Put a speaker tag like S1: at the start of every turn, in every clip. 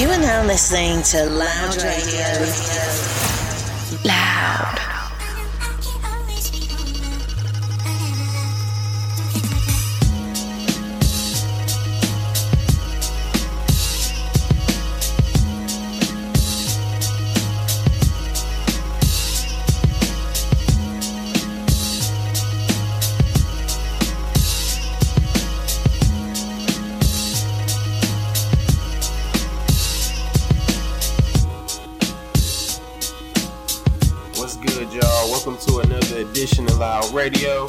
S1: You are now listening to Loud Radio. Loud.
S2: Radio.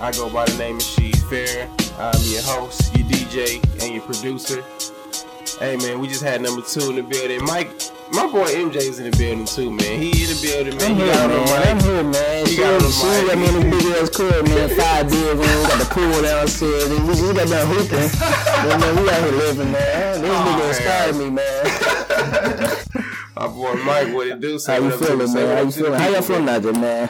S2: I go by the name of She Fair. I'm your host, your DJ, and your producer. Hey, man, we just had number two in the building. Mike, my boy MJ's in the building too, man. He in the building, man.
S3: I'm
S2: He
S3: here,
S2: got on the
S3: man. I'm
S2: mic.
S3: here, man.
S2: He got on the mic.
S3: got me in the big ass crib, man. Five bedroom, got the pool downstairs. and We, we got done hooping. man, we out here living, man. This nigga inspired me, man.
S2: My boy Mike, what it do? Say
S3: How you
S2: what up to-
S3: feeling, man? How you feeling? How y'all feeling out there, man?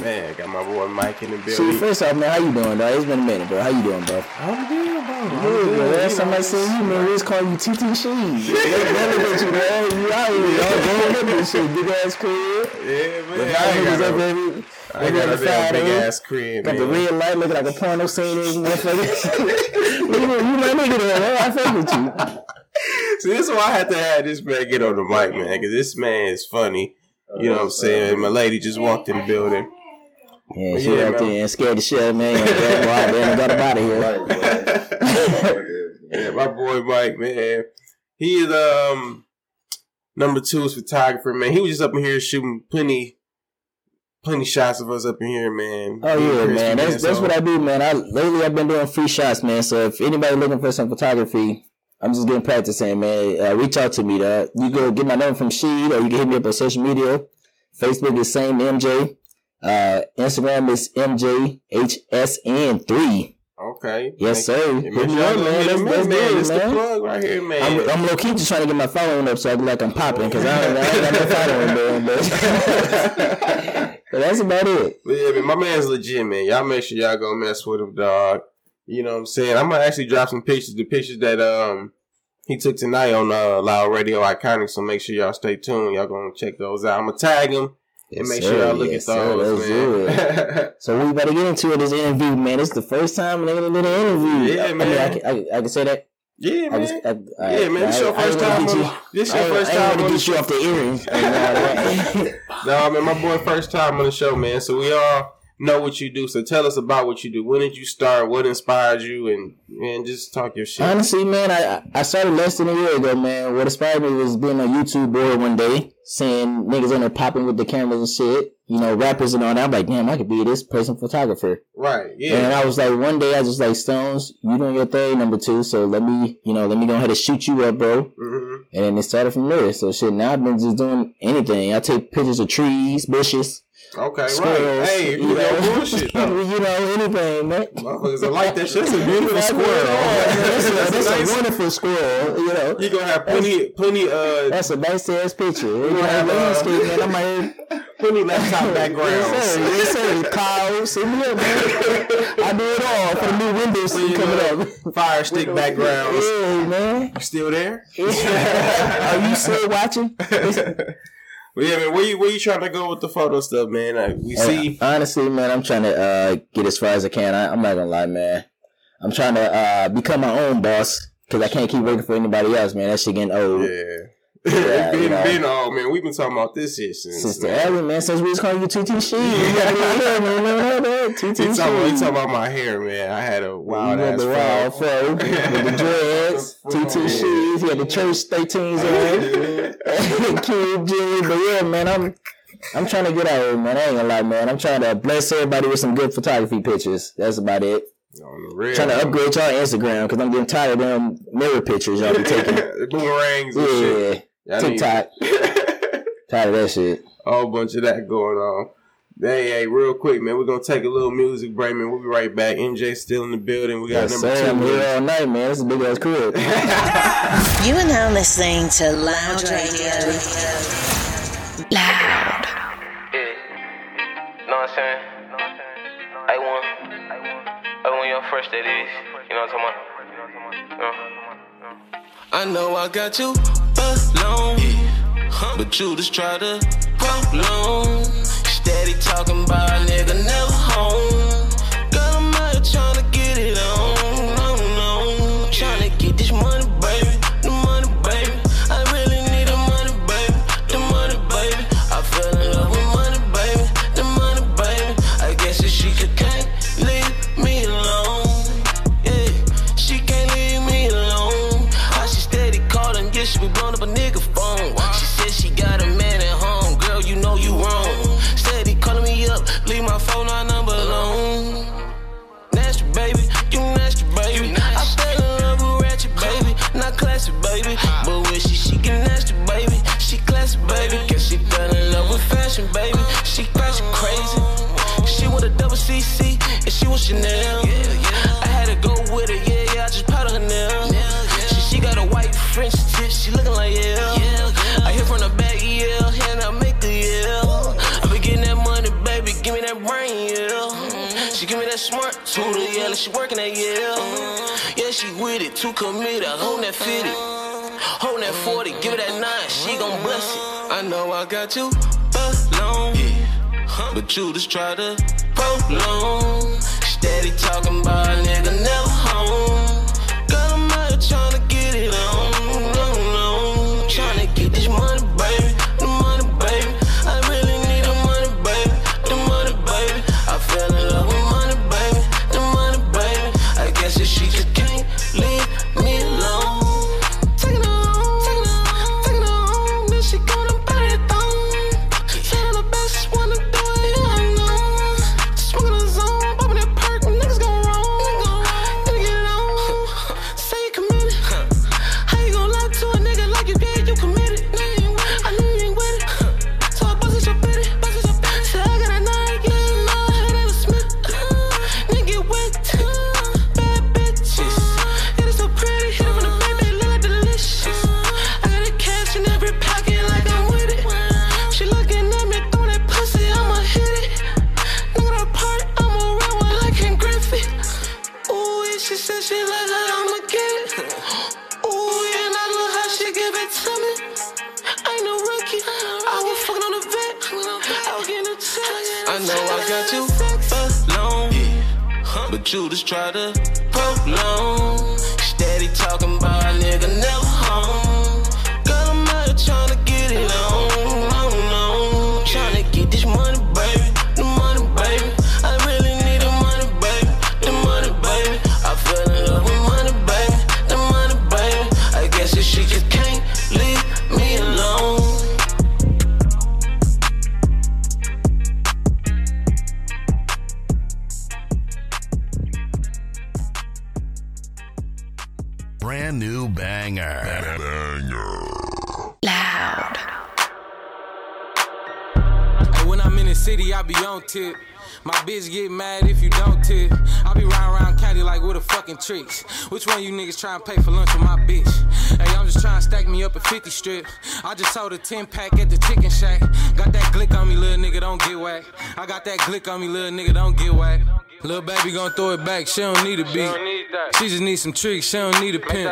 S2: Man, got my boy Mike in the
S3: See, first off, man, how you doing, dog? It's been a minute, bro. How you doing, bro?
S2: I'm good, bro. I'm
S3: Good,
S2: good.
S3: bro. Last time I seen you, man, we was calling you TT Shees. Look at you, man. You out here, y'all going up this shit. Big ass crib.
S2: Yeah, man.
S3: The
S2: I ain't got no- I ain't got a big ass crib,
S3: Got the red light looking like a porno scene. Look at you, my nigga man. I fuck with you.
S2: See, this is why I had to have this man get on the mic, man, because this man is funny. You know what I'm saying? My lady just walked in the building.
S3: Yeah, she
S2: Yeah, man.
S3: in and scared the shit out of me. And got out there and got up out of here.
S2: yeah, my boy Mike, man. He is um number two is photographer, man. He was just up in here shooting plenty plenty shots of us up in here, man.
S3: Oh yeah,
S2: Chris,
S3: man. That's that's
S2: so-
S3: what I do, man. I lately I've been doing free shots, man. So if anybody looking for some photography, I'm just getting practice in, man. Uh, reach out to me, dog. You go get my number from Sheed, or you can hit me up on social media. Facebook is same MJ. Uh, Instagram is MJHSN3.
S2: Okay.
S3: Yes, sir. Hit me up, man.
S2: hit
S3: Let's-
S2: him
S3: let's
S2: in,
S3: do
S2: man.
S3: it,
S2: the plug right here, man.
S3: I'm, I'm low key just trying to get my following up so I can like I'm popping because I, don't- I ain't got no following, man. But, but that's about it.
S2: But yeah, man, my man's legit, man. Y'all make sure y'all go mess with him, dog. You know what I'm saying? I'm gonna actually drop some pictures, the pictures that um he took tonight on uh, Loud Radio Iconic. So make sure y'all stay tuned. Y'all gonna check those out. I'm gonna tag him and
S3: Yes,
S2: make
S3: sir.
S2: sure y'all look
S3: Yes,
S2: at
S3: sir.
S2: those,
S3: Let's
S2: man.
S3: So we better get into it. This interview, man. It's the first time in a little interview.
S2: Yeah,
S3: I mean,
S2: man.
S3: I can, I, I can say that.
S2: yeah,
S3: I
S2: man.
S3: just, I, I,
S2: yeah, man. This
S3: I-
S2: your first time. On, this
S3: I
S2: your first
S3: I
S2: time
S3: wanna
S2: on
S3: get you off the earrings. and all that.
S2: No, man, my boy, first time on the show, man. So we all know what you do. So tell us about what you do. When did you start? What inspired you? And and just talk your shit.
S3: Honestly, man, I I started less than a year ago, man. What inspired me was being a YouTube board one day, seeing niggas in there popping with the cameras and shit. You know, rappers and all that. I'm like, damn, I could be this person photographer.
S2: right? Yeah.
S3: And I was like, one day I just like Stones, you doing your thing, number two. So let me, you know, let me go ahead and shoot you up, bro.
S2: Mm-hmm.
S3: And then it started from there. So shit, now I've been just doing anything. I take pictures of trees, bushes,
S2: Okay, right. Hey, you know bullshit though.
S3: you know, anything, man.
S2: Motherfuckers are like that shit. That's a beautiful squirrel.
S3: That's, a,
S2: That's
S3: that's a
S2: nice.
S3: wonderful squirrel. You know,
S2: You gonna have plenty, plenty, uh,
S3: that's a nice ass picture. You
S2: gonna
S3: know,
S2: have, uh,
S3: landscape, man. I'm here.
S2: plenty laptop backgrounds.
S3: Yes, sir. Yes, sir. Kyle, send me up, man. I do it all for the new Windows
S2: Plenty,
S3: coming up.
S2: Fire stick backgrounds.
S3: Yeah, man.
S2: You still there?
S3: Are you still watching?
S2: Well, yeah, man. Where you where you trying to go with the photo stuff, man? Uh, we see.
S3: Honestly, man, I'm trying to uh, get as far as I can. I, I'm not gonna lie, man. I'm trying to uh, become my own boss because I can't keep working for anybody else, man. That shit getting old.
S2: Yeah.
S3: Yeah,
S2: it's been,
S3: you know.
S2: been all man. We've been talking about this shit since.
S3: Since the
S2: man.
S3: early, man, since we was calling you TT She, you gotta get here, man. No, no, no, TT
S2: He talking, about, talking about my hair, man. I had a wild
S3: you
S2: ass
S3: the wild
S2: fro.
S3: with the dreads, TT shoes. He had the church 13s on. Jimmy, but yeah, man, I'm I'm trying to get out of here, man. I ain't gonna lie, man. I'm trying to bless everybody with some good photography pictures. That's about it.
S2: Real.
S3: Trying to upgrade y'all Instagram because I'm getting tired of them mirror pictures y'all be taking.
S2: Boomerangs and shit.
S3: Yeah,
S2: Y'all
S3: TikTok. Tired of that shit.
S2: a whole bunch of that going on. Hey, hey, real quick, man. We're gonna take a little music break, man. We'll be right back. MJ still in the building. We got
S3: Yes,
S2: number
S3: sir.
S2: two.
S3: I'm here
S2: man.
S3: all night, man. This is a big ass crib.
S1: You are now listening to Loud Radio. Loud.
S4: Yeah. Know what I'm saying? I want. I want your fresh that is. You know what I'm talking about?
S5: I know I got you
S4: alone. But you just try to prolong. Steady talking about a nigga never with it, too committed, hold that fitted. Hold that 40, give it that nine, she gon' bless it. I know I got you alone, but you just try to prolong. Steady talking about a nigga never said she like how I'ma get it. Ooh, yeah, and I love how she give it to me. I ain't no rookie. I was fucking on the vet. I was getting a. I know I got you alone, but you just try to prolong. Steady talking about a nigga never
S6: tip. My bitch get mad if you don't tip. I be riding around Cali like with a fucking tricks. Which one you niggas trying to pay for lunch with my bitch? Hey, I'm just trying to stack me up a 50 strip. I just sold a 10 pack at the chicken shack. Got that glick on me, little nigga, don't get whack. I got that glick on me, little nigga, don't get whack. Little baby gon' throw it back, she don't need a beat. She just need some tricks, she don't need a pimp.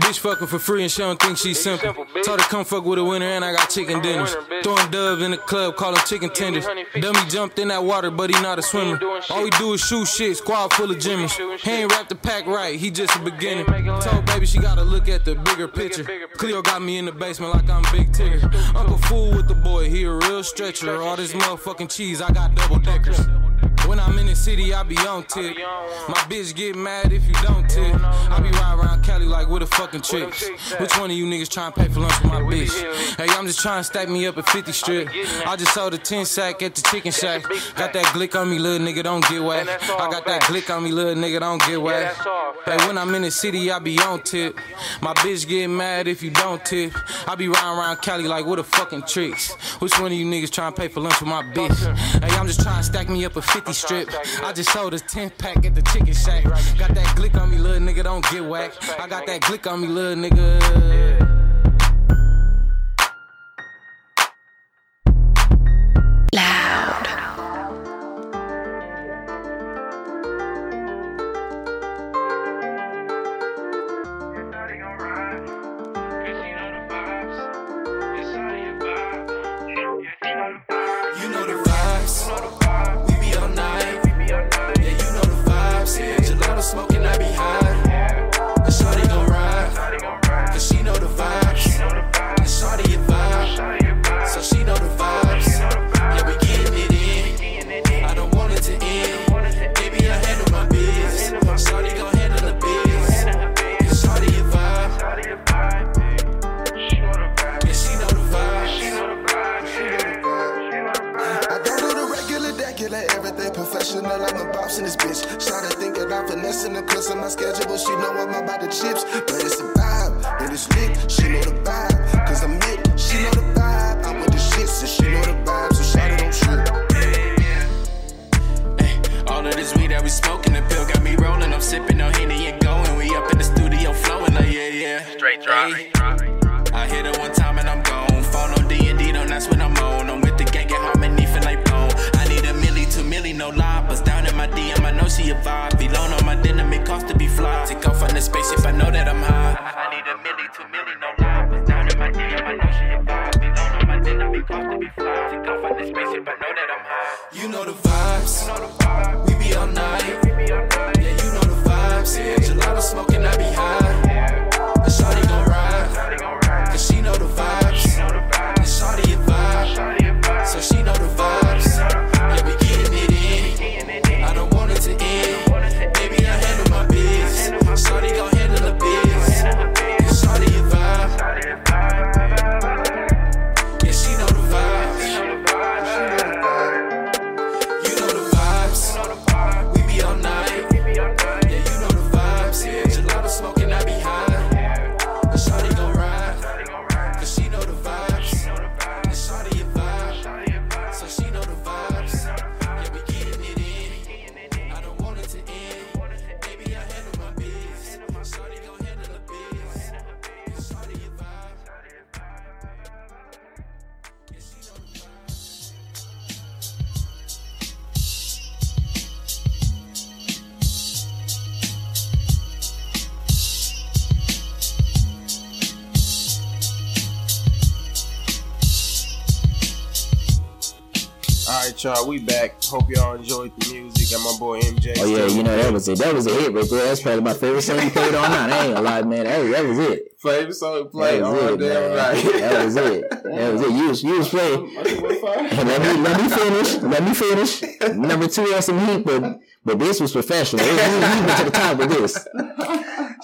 S6: Bitch fucking for free and she don't think she's simple. Told her come fuck with a winner and I got chicken dinners. Throwing dubs in the club, calling chicken tenders. Dummy jumped in that water, but he not a swimmer. All we do is shoot shit, squad full of Jimmys. He ain't wrapped the pack right, he just a beginner. Told baby she gotta look at the bigger picture. Cleo got me in the basement like I'm Big Tigger. Uncle Fool with the boy, he a real stretcher. All this motherfucking cheese, I got double deckers. When I'm in the city, I be on tip. My bitch get mad if you don't tip. I be riding around Cali like with a fucking tricks. Which one of you niggas trying to pay for lunch with my bitch? Hey, I'm just trying to stack me up at 50 strip. I just sold a 10 sack at the chicken shack. Got that glick on me, little nigga, don't get whack. I got that glick on me, little nigga, don't get whack. Hey, when I'm in the city, I be on tip. My bitch get mad if you don't tip. I be riding around Cali like with a fucking tricks. Which one of you niggas trying to pay for lunch with my bitch? Hey, I'm just trying to stack me up a 50 I just sold a 10 pack at the chicken shack. Got that glick on me, little nigga, don't get whack. I got that glick on me, little nigga.
S4: Take off
S2: right, y'all, we back. Hope y'all enjoyed the music. Got my boy MJ.
S3: Oh yeah, you know that was it. That was a hit right there. That's probably my favorite song you played all night. I ain't gonna lie, man. That, that was it.
S2: favorite song played
S3: That
S2: all
S3: was it,
S2: damn night.
S3: That was it. That was it. You was you was playing. let me let me finish. Let me finish. Number two had some heat, but but this was professional. We went to the top with this.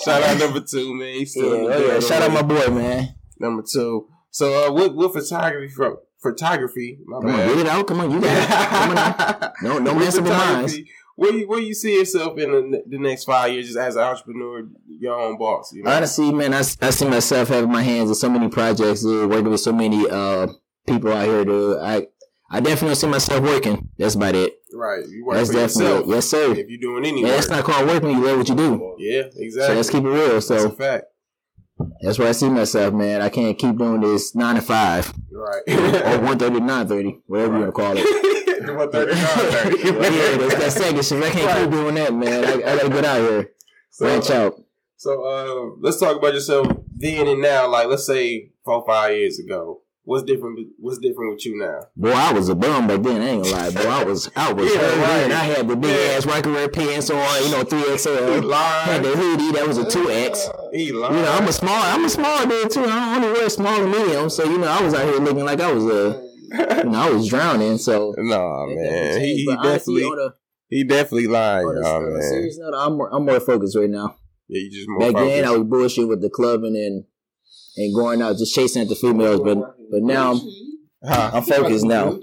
S2: Shout out number two, man. He's
S3: Yeah, yeah. Shout out my boy, man.
S2: number two. So uh, what what photography from photography? My
S3: Come on,
S2: bad.
S3: get it out. Come on, you got it. Come on. No, no
S2: With
S3: mess with
S2: photography, Where you where you see yourself in the, the next five years, just as an entrepreneur, your own boss? You know?
S3: Honestly, man, I, I see myself having my hands in so many projects, dude, working with so many uh people out here, dude. I I definitely see myself working. That's about it.
S2: right? You work
S3: That's
S2: for
S3: definitely
S2: yourself.
S3: it. Yes, sir.
S2: If you're doing anything,
S3: Yeah, that's not called working. you love what you do.
S2: yeah,
S3: So
S2: exactly.
S3: let's keep it real.
S2: that's a
S3: So
S2: fact,
S3: that's where I see myself, man. I can't keep doing this nine to five
S2: right?
S3: or one thirty to nine thirty, whatever you want to call it.
S2: One thirty, nine thirty.
S3: yeah, that's that second shit. I can't keep doing that, man. I, I gotta get out here. Branch
S2: So,
S3: out.
S2: so uh, let's talk about yourself then and now. Like, let's say four, five years ago. What's different? What's different with you now?
S3: Boy, I was a bum back then. I ain't gonna lie. Boy, I was, I was
S2: Yeah, right.
S3: I had the big ass working wear pants on, you know, three XL. Had the hoodie that was a two X. You know, I'm a small, I'm a small dude too. I only wear small and medium, so you know, I was out here looking like I was a, you know, I was drowning. So
S2: Nah, man. He, he
S3: But honestly,
S2: definitely
S3: on
S2: he definitely lying,
S3: on
S2: y'all, man.
S3: serious note, I'm more, I'm more focused right now.
S2: Yeah, you just more
S3: Back then, I was bullshit with the clubbing and and going out just chasing after females, but but now I'm
S2: Huh.
S3: I'm focused now.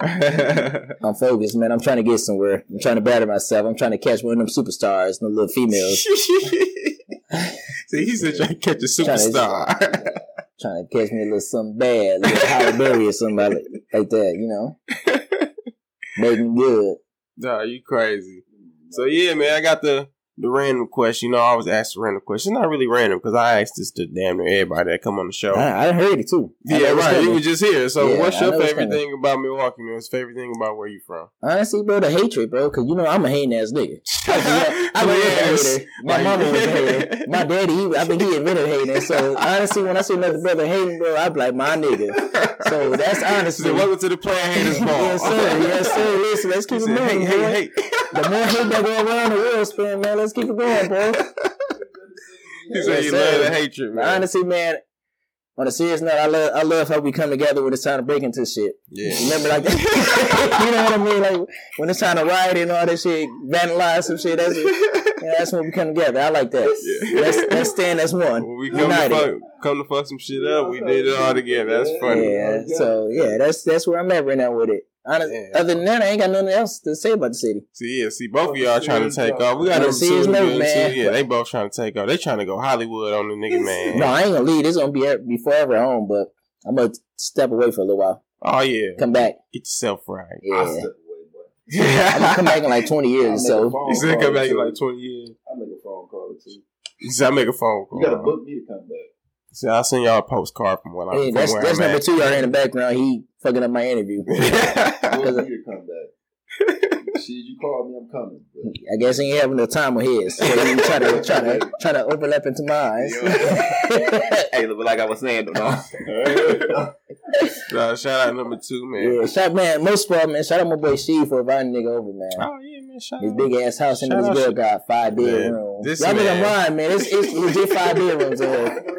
S3: I'm focused, man. I'm trying to get somewhere. I'm trying to better myself. I'm trying to catch one of them superstars, the little females.
S2: See, he said trying to catch a
S3: Trying to-
S2: superstar.
S3: trying to catch me a little something bad, like a Halle Berry or somebody like, like that, you know. Making good.
S2: nah, you crazy. So yeah, man, I got the the random question. You know, I always ask the random question. It's not really random because I asked this to damn near everybody that come on the show.
S3: I, I heard it too. I
S2: yeah, right. You were just here. So,
S3: Yeah,
S2: what's your favorite thing about Milwaukee? Man, what's your favorite thing about where you from?
S3: Honestly, bro, the hatred, bro, because you know I'm a hating ass nigga. I, I,
S2: Yes.
S3: a hater. My mama was a hater. My daddy, he, I think he invented hating. So honestly, when I see another brother hating, bro, I be like my nigga. So that's honestly.
S2: So, welcome to the Player Haters Ball.
S3: yes, sir. Yes, sir. Listen, let's keep it moving,
S2: hey, hey, hey.
S3: The more hate that go around the world man, let's keep it going, bro.
S2: He said
S3: Yes,
S2: he
S3: sir.
S2: love the hatred, man.
S3: honestly, man, on a serious note, I love I love how we come together when it's time to break into shit.
S2: Yeah.
S3: Remember like that? you know what I mean? Like when it's time to riot and all that shit, vandalize some shit. That's yeah, that's when we come together. I like that.
S2: Yeah.
S3: Let's let's stand as one.
S2: When we come to, fuck, come to fuck some shit up, we did it all together. That's funny.
S3: Yeah. So yeah, that's that's where I'm at right now with it. Honest,
S2: Yeah.
S3: Other than that, I ain't got nothing else to say about the city.
S2: See, yeah, see, both of y'all trying to take off. We got
S3: Yeah,
S2: them
S3: see,
S2: two
S3: it's no, man.
S2: too. Yeah, they both trying to take off. They trying to go Hollywood on the nigga, man.
S3: No, I ain't gonna leave. This gonna be er, be forever at home, but I'm gonna step away for a little while.
S2: Oh yeah,
S3: Come back.
S2: get yourself right.
S3: Yeah, I'm gonna
S2: Yeah.
S3: come back in like 20 years. So
S2: You said come back in like twenty years.
S7: I make a phone call or two.
S2: You said I make a phone call.
S7: You gotta book me to come back.
S2: See, I'll send y'all a postcard from what I'm.
S3: hey,
S2: from
S3: that's that's
S2: I'm
S3: number
S2: at.
S3: two. Y'all in the background. He fucking up my interview.
S7: Book me to come back. Shit, you call me, I'm coming. But
S3: I guess he ain't having no time on his. So he try to try to try to overlap into mine.
S8: hey, look, like I was saying, though.
S2: Nah, shout out number two, man.
S3: yeah, shout man. Most of all, man. Shout out my boy She for inviting nigga over, man.
S2: Oh yeah, man. Shout
S3: His
S2: out.
S3: big ass house and
S2: Shout
S3: his
S2: out
S3: girl got five
S2: Man,
S3: bedrooms.
S2: this
S3: Y'all think I'm
S2: man-
S3: lying, man. It's, it's legit five bedrooms in here.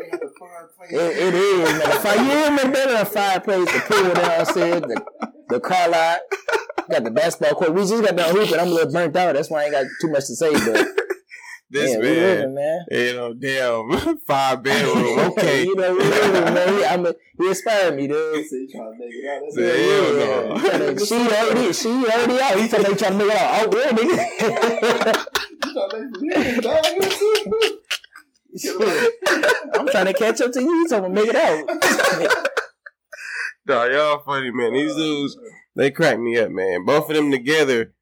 S3: It, it is, man. The fire, you man, better than a fireplace, the pool downstairs, the, the car lot, got the basketball court. We just got done hooping. I'm a little burnt out. That's why I ain't got too much to say, but
S2: This
S3: yeah,
S2: man.
S3: living, man.
S2: You know, damn, five bedroom. Okay.
S3: you know, we living, man. He, I'm a, he inspired me, dude.
S7: say you trying to make it out. That's
S2: Say, hell no.
S3: He tryna- She already, she already out. He told me trying to make it out. Oh, real I'm trying to catch up to you. You told me make it out.
S2: Nah, y'all funny, man. These dudes, they crack me up, man. Both of them together,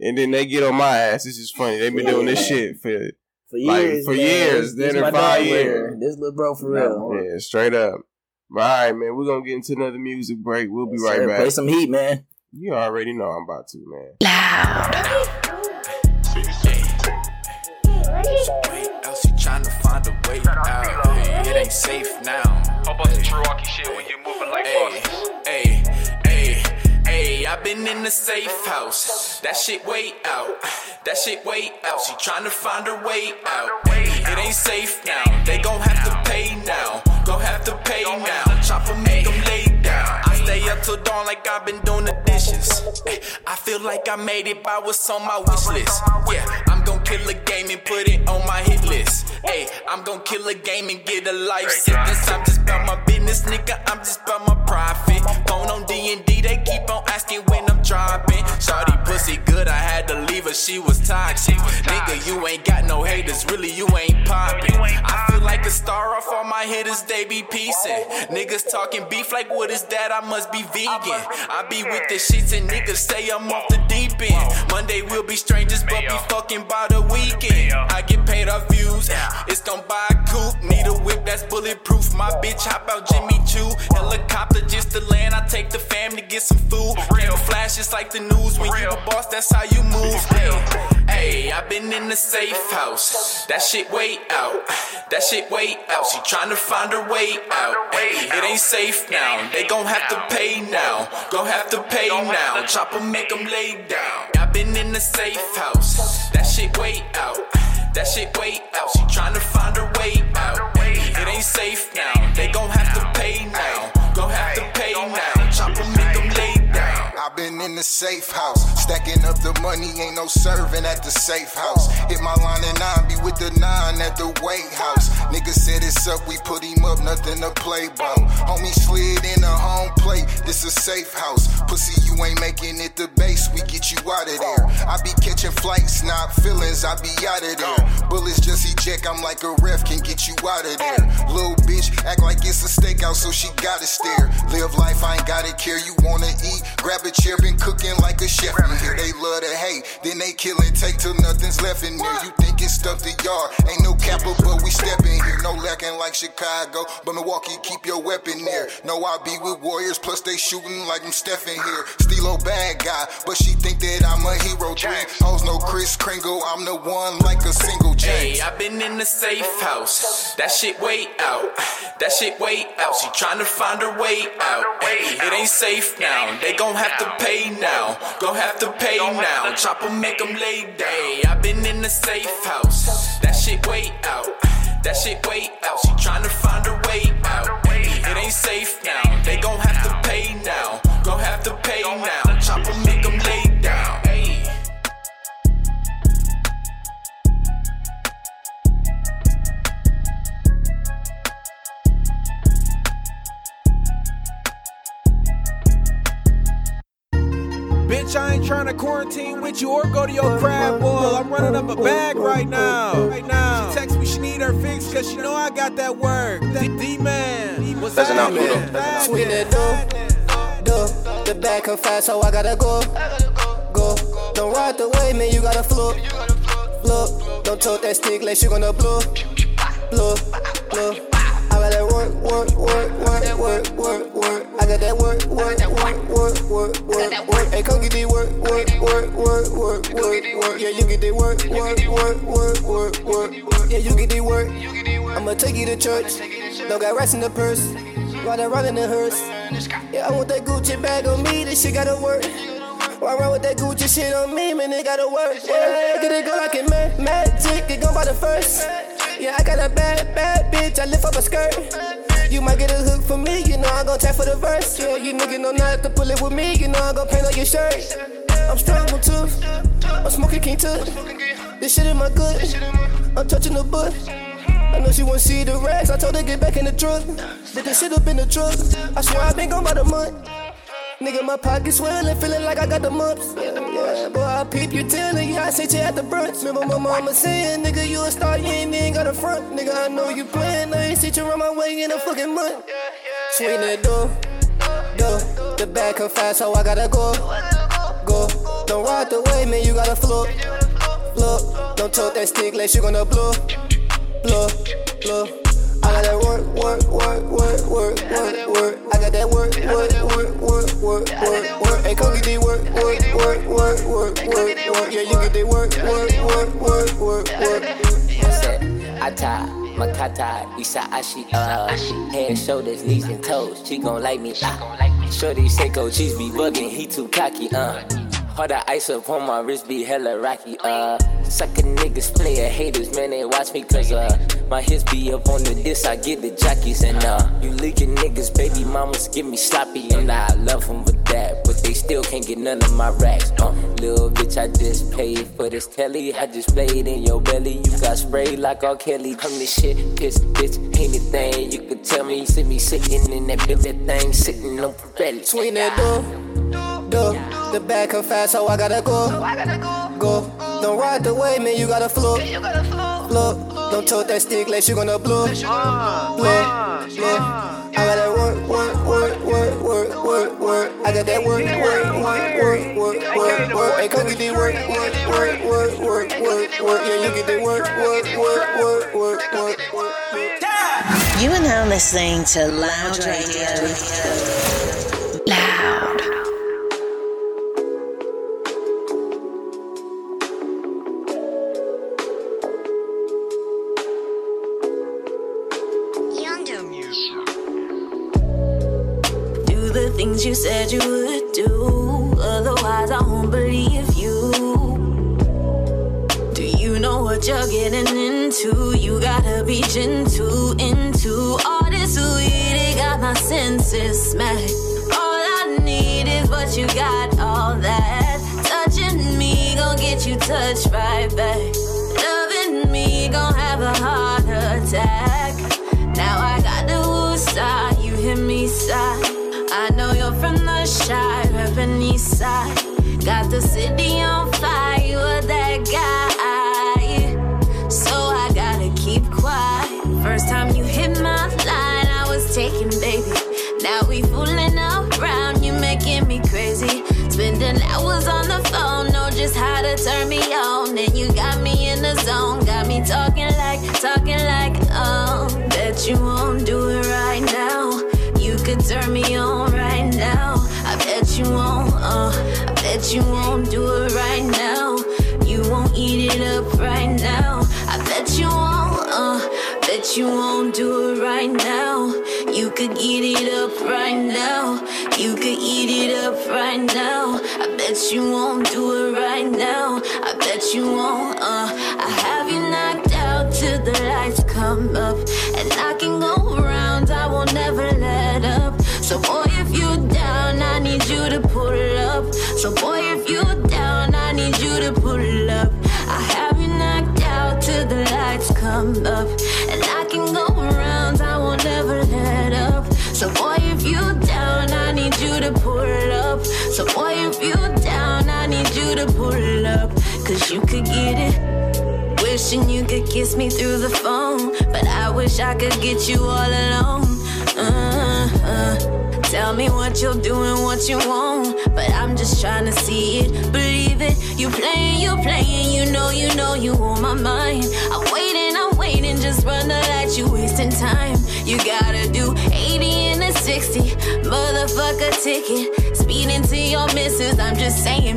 S2: and then they get on my ass. It's just funny. They've been doing this shit for
S3: For
S2: Like,
S3: years,
S2: for
S3: man.
S2: years, then
S3: this
S2: in five years.
S3: This little bro for real.
S2: yeah, straight up. But all right, man. We're gonna get into another music break. We'll be right
S3: Sir,
S2: back.
S3: Play some heat, man.
S2: You already know I'm about to, man.
S9: Elsie safe now.
S10: Hope on some Milwaukee shit when you moving like
S9: Hey,
S10: boss.
S9: hey, hey, hey, I been in the safe house. That shit way out. That shit way out. She trying to find her way out. It ain't safe now. They gon' have to pay now. Gon' have to pay now. Chop 'em, make 'em lay down. I stay up till dawn like I've been doing the dishes. I feel like I made it by what's on my wish list. Yeah, kill a game and put it on my hit list. Hey, I'm gon' kill a game and get a life sentence. I'm just about my business, nigga. I'm just about my profit. Phone on D and D, they keep on asking when I'm dropping. Shawty pussy good, I had to leave her. She was toxic. Nigga, you ain't got no haters. Really, you ain't popping. I feel like a star off all my hitters. They be piecing. Niggas talking beef like what is that? I must be vegan. I be with the shits and niggas say I'm off the deep end. Monday we'll be strangers, but be fucking by the weekend. I get paid off views. It's gon' buy a coupe. Need a whip that's bulletproof. My bitch hop out Jimmy Choo. Helicopter just to land. I take the fam to get some food. Real flash, it's like the news. When you a boss, that's how you move. Hey, hey, I been in the safe house. That shit way out. That shit way out. She tryna find her way out. Hey, it ain't safe now. They gon' have to pay now. Gon' have to pay now. Chop 'em, make 'em lay down. I been in the safe house. That shit way out. That shit way out. She tryna find her way out. It ain't safe now. They gon' have
S11: the safe house, stacking up the money, ain't no serving at the safe house. Hit my line at nine, be with the nine at the weight house. Nigga said it's up, we put him up, nothing to play about. Homie slid in a home plate, this a safe house. Pussy, you ain't making it the base, we get you out of there. I be catching flights, not feelings, I be out of there. Bullets just eject, I'm like a ref, can get you out of there. Little bitch, act like it's a stakeout, so she gotta stare. Live life, I ain't gotta care, you wanna eat. Grab a chair, been cooking like a chef in. They love to hate, then they kill and take till nothing's left in there. You think it's stuff the yard, ain't no capper, but we step in here. No lacking like Chicago, but Milwaukee, keep your weapon there. No, I be with Warriors, plus they shooting like I'm Stephen here. Stilo bad guy, but she think that I'm a hero. Three hoes, no Kris Kringle, I'm the one like a single James.
S9: Hey, I been in the safe house. That shit way out. That shit way out. She tryna find her way out. Hey, it ain't safe now. They gon' have to pay now. Gon' have to pay now. Chop 'em, make 'em lay down. Hey, I been in the safe house. That shit way out. That shit way out. She tryna find her way out. It ain't safe now. They gon' have
S12: Bitch, I ain't trying to quarantine with you or go to your crab boil. I'm running up a bag right now. Right now. She text me she need her fix cause she know I got that work. D-Man. What's
S13: That's
S12: happening?
S13: enough, Swing that door, door. The back come fast, so I gotta go. Go. Don't ride the way, man, you gotta float. Float. Don't tote that stick like you gonna blow. Blow. Blow. I got that work, work, work, work, work, work, work. I got that work, work, work, work, work, work, work. Hey, come get the work, work, work, work, work, work, work. Yeah, you get the work, work, work, work, work, work. Yeah, you get the work. I'ma take you to church. Don't got rats in the purse. Ride around in the hearse. Yeah, I want that Gucci bag on me. This shit gotta work. Why run with that Gucci shit on me, man? It gotta work. Yeah, get it go like it mad, magic. It go by the first. Yeah, I got a bad, bad bitch. I lift up a skirt. You might get a hook for me, you know I'm gon' tap for the verse. Yeah, you niggas know not to pull it with me, you know I'm gon' paint on your shirt. I'm strong with tooth. I'm smoking King Tut. This shit in my good. I'm touching the butt. I know she wanna see the racks. I told her get back in the truck. Put the shit up in the truck. I swear I been gone by the month. Nigga, my pockets swelling, feeling like I got the mumps. Yeah, boy, I peep you telling yeah, I sent you at the brunch. Remember my mama saying, nigga, you a star, you ain't even got a front. Nigga, I know you playing, I ain't seen you run my way in a fucking month. Swing that door, door. The back come fast, so I gotta go, go. Don't ride the way, man, you gotta float, float. Don't tote that stick like you gonna blow, blow, blow. I got that work, work, work, work, work, work, work. I got that work, work, work, work, work, work, work. Hey, come get the work, work, work, work, work, work, work. Yeah, you get the work, work, work, work, work, work.
S14: Said, Ata, Makata, Isa Ashi, uh, head, shoulders, knees, and toes. She gon' like me, ah. Shorty Seiko, cheese be bugging, he too cocky, uh. All the ice up on my wrist be hella rocky, uh. Sucker niggas, player haters, man, they watch me cause, uh, my hits be up on the disc, I get the jockeys, and, uh, you leaking niggas, baby mamas give me sloppy, and I love them with that, but they still can't get none of my racks, uh. Little bitch, I just paid for this telly, I just played in your belly, you got sprayed like R. Kelly, come this shit, piss, bitch, anything, you could tell me, see me sitting in that that thing, sitting on Pirelli.
S13: Swing that door, door. The back come fast, so I gotta go, So I gotta go. Go. Don't ride the way, man, you gotta float, float. Don't tote that stick like you gonna blow, blow, blow. I got that work, work, work, work, work, work, work. I got that work, work, work, work, work, work, work. Hey, come get the work, work, work, work, work, work, work. Yeah, you get the work, work, work, work, work, work, work.
S1: You are now listening to Loud Radio. Loud.
S15: Things you said you would do. Otherwise, I won't believe you. Do you know what you're getting into? You gotta be gentle into all this weed. It got my senses smacked. All I need is what you got, all that. Touching me, gon' get you touched right back. Loving me, gon' have a heart attack. Now I got the woosah, you hear me sigh. Shy, urban east side. Got the city on fire, you that guy. So I gotta keep quiet. First time you hit my line, I was taking baby. Now we fooling around, you making me crazy. Spending hours on the phone, know just how to turn me on. And you got me in the zone, got me talking like, talking like, oh, bet you won't do it right now. You could turn me on I bet you won't do it right now. You won't eat it up right now. I bet you won't, uh, bet you won't do it right now. You could eat it up right now. You could eat it up right now. I bet you won't do it right now. I bet you won't, uh, I have you knocked out till the lights come up. So boy, if you down, I need you to pull up. I have you knocked out till the lights come up. And I can go round, I will never let up. So boy, if you down, I need you to pull up. So boy, if you down, I need you to pull up, cause you could get it. Wishing you could kiss me through the phone, but I wish I could get you all alone. Uh, uh. Tell me what you'll do and what you won't, but I'm just trying to see it, believe it. You playing, you playing, you know, you know you on my mind. I'm waiting, I'm waiting, just run the light, you wasting time. You gotta do 80 and a 60, motherfucker ticket. Speeding to your misses, I'm just saying,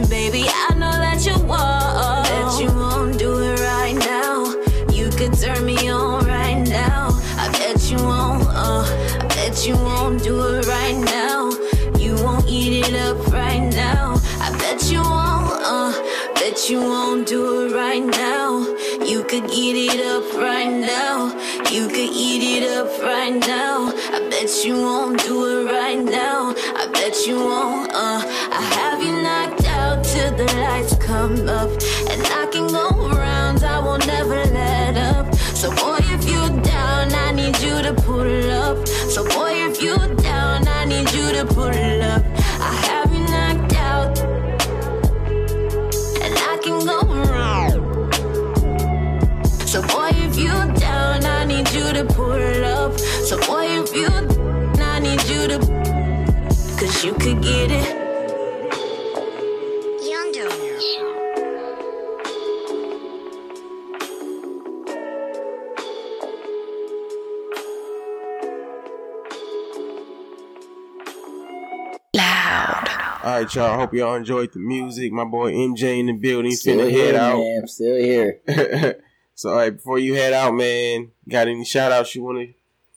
S15: you won't do it right now. I bet you won't, uh, I have you knocked out till the lights come up. And I can go rounds, I will never let up. So boy, if you're down, I need you to pull up. So boy, if you're down, I need you to pull up. I have you knocked out, and I can go round. So boy, if you're down, I need you to pull it up. So boy, if you, cause you could get it.
S2: All right, y'all. Hope y'all enjoyed the music. My boy MJ in the building.
S3: Still
S2: finna
S3: here,
S2: head out.
S3: man. I'm still here.
S2: so, all right, before you head out, man, got any shout outs you want to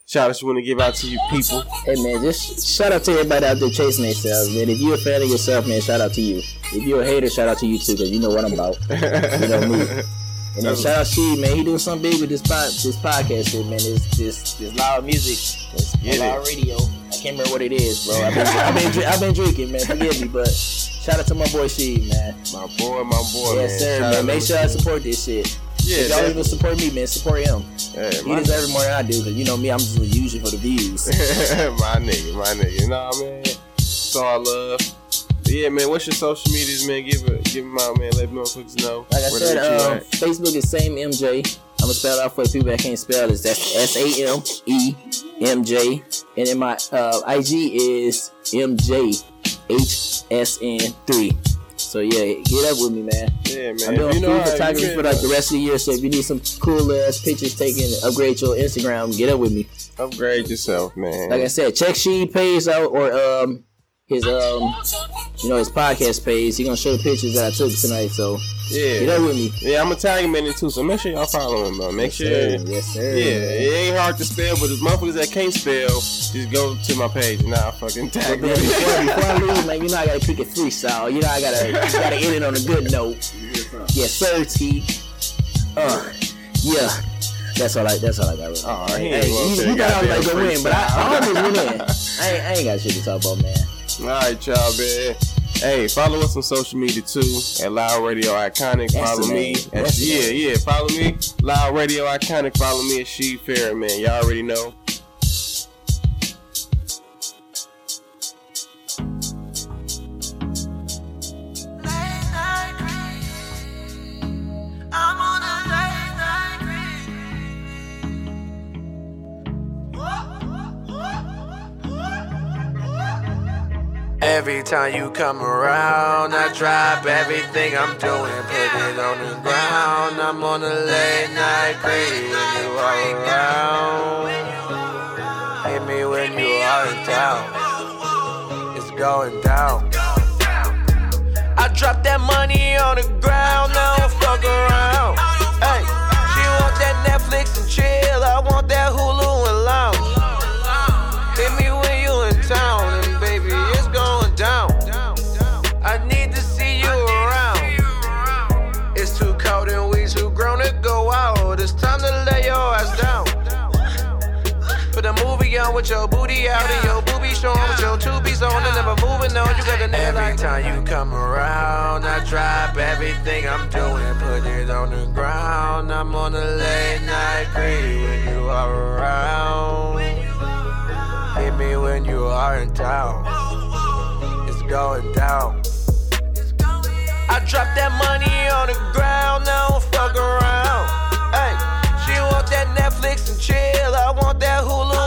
S2: shout outs you want to give out to you people?
S3: Hey man, just shout out to everybody out there chasing themselves, man. If you're a fan of yourself, man, shout out to you. If you're a hater, shout out to you too, because you know what I'm about. you know me. And then shout out She, man. He doing something big with this pod, this podcast shit, man. This this this loud music, this loud radio. I can't remember what it is, bro. I've been, I've been, I've been drinking, man. Forgive me, but shout out to my boy She, man.
S2: My boy, my boy,
S3: Yes,
S2: man.
S3: sir,
S2: Shout
S3: man. Make sure I support this shit.
S2: Yeah,
S3: If y'all even support me, man. Support him.
S2: Hey,
S3: he
S2: my-
S3: deserves more than I do, because you know me, I'm just usually for the views.
S2: my nigga, my nigga. You know what I mean? It's all love. But yeah, man. What's your social medias, man? Give it, give them out, man. Let motherfuckers know.
S3: Like I said,
S2: they let you
S3: um. Facebook is same MJ. I'm gonna spell it out for the people that can't spell this. That's S A M E M J, and then my uh, IG is MJ H S N three. So yeah, get up with me, man.
S2: Yeah, man.
S3: I'm doing
S2: You know
S3: food photography for like the rest of the year. So if you need some cool ass pictures taken, upgrade your Instagram. Get up with me.
S2: Upgrade yourself, man.
S3: Like I said, check She pays out or um his um you know his podcast page. He gonna show the pictures that I took tonight. So
S2: Yeah.
S3: get up with me.
S2: Yeah, I'm gonna tag him in it too, so make sure y'all follow him, bro. Make
S3: Yes,
S2: sure.
S3: Yes, sir.
S2: Yeah, it ain't hard to spell, but the motherfuckers that can't spell, just go to my page and I'll fucking tag them.
S3: then before, before I leave, man, you know I gotta kick it freestyle. You know I gotta gotta end it on a good note. Yes, sir, T. Uh, yeah. That's all I. That's all I got. Right
S2: Oh,
S3: hey, you, you thought I was like gonna win, but I, I almost went in. I ain't, I ain't got shit to talk about, man.
S2: All right, y'all, man. Hey, follow us on social media too at Loud Radio Iconic. Follow me. At, yeah, yeah. Follow me. Loud Radio Iconic. Follow me at She Fair, man. Y'all already know.
S16: Every time you come around, I drop everything I'm doing, put it on the ground. I'm on a late night crazy when you are around. Hit me when you are in town. It's going down. I drop that money on the ground, now don't fuck around. Hey, she want that Netflix and chill, I want that Hulu time you come around, I drop everything I'm doing, put it on the ground. I'm on a late night greedy when you are around. Hit me when you are in town. It's going down.
S17: I drop that money on the ground, I don't fuck around. Hey, she want that Netflix and chill, I want that Hulu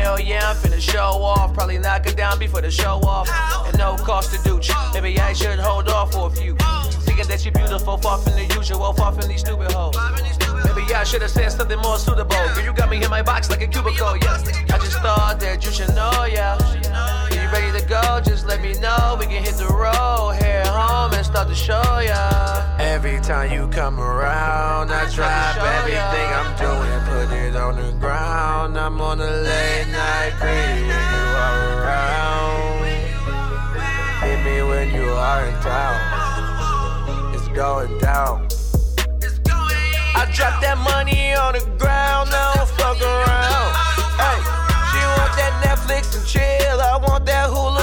S17: Hell yeah, I'm finna show off. Probably knock it down before the show off. And no cost to Dooch. Maybe I should hold off for a few. Thinking that you're beautiful, far from the usual, far from these stupid hoes. Maybe I should have said something more suitable. Girl, you got me in my box like a cubicle, yeah. I just thought that you should know, yeah go, just let me know. We can hit the road, head home, and start to show ya. Every time you come around, I drop everything ya. I'm doing, put it on the ground. I'm on a late night creep when you are around. Hit me when you are in town. It's going down. I drop that money on the ground, I don't fuck around. Hey, she want that Netflix and chill, I want that Hulu.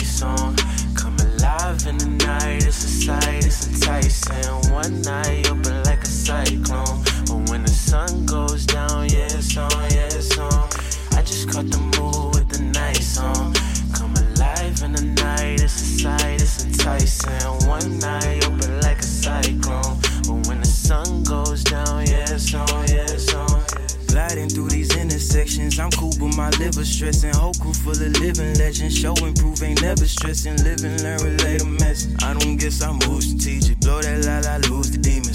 S17: lights on. Come alive in the night, it's
S18: a sight, it's enticing. One night, open like a cyclone. But when the sun goes down, yeah, it's on, yeah, it's on. I just caught the mood with the night song. Come alive in the night, it's a sight, it's enticing. Never stressing. Crew full of living legends. Show and prove ain't never stressing. Living, learn, relate a message. I don't guess I'm who's strategic. Blow that la la, lose the demons.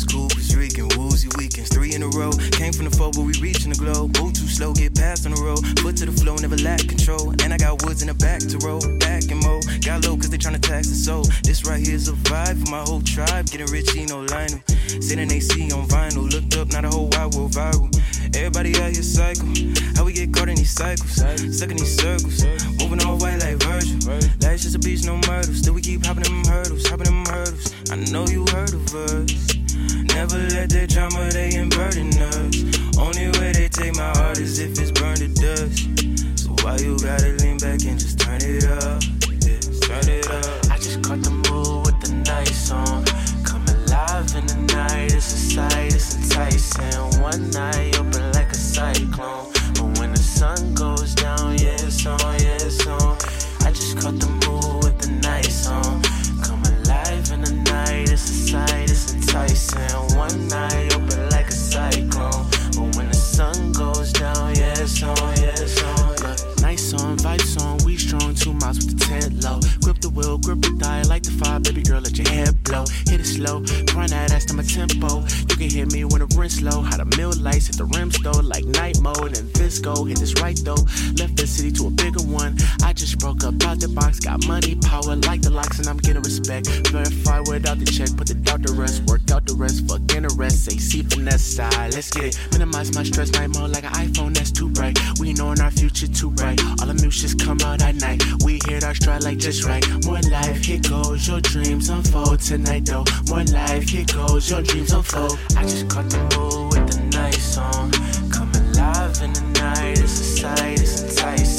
S18: In a row. Came from the foe, but we reaching the glow. Move too slow, get past on the road. Foot to the flow, never lack control. And I got woods in the back to roll. Back and mo. Got low cause they tryna tax the soul. This right here's a vibe for my whole tribe. Getting rich, you know, Lionel. Sitting AC on vinyl. Looked up, not a whole wide world viral. Everybody out here cycle. How we get caught in these cycles? Stuck in these circles. Moving all white like Virgil. Life's just a beach, no murder. Still we keep hopping them hurdles, hopping them hurdles. I know you heard of us. Never let that drama, they ain't burden us. Only way they take my heart is if it's burned to dust. So why you gotta lean back and just turn it up? Yeah, turn it up.
S4: I just caught the mood with the nice song. Come alive in the night, it's a sight, it's enticing. One night hit the rims though, like night mode and Visco. Hit this right though, left the city to a bigger one. I just broke up out the box, got money, power, like the locks, and I'm getting respect. Verify without the check, put the doubt to rest, work out the rest, fuck in the rest. Say see finesse side, let's get it. Minimize my stress, night mode like an iPhone that's too bright. We knowin' our future too bright. All the music come out at night. We hit our stride like just right. More life, here goes your dreams unfold tonight though. More life, here goes your dreams unfold. I just caught the mood nice song. Come alive in the night, it's a sight, it's enticing.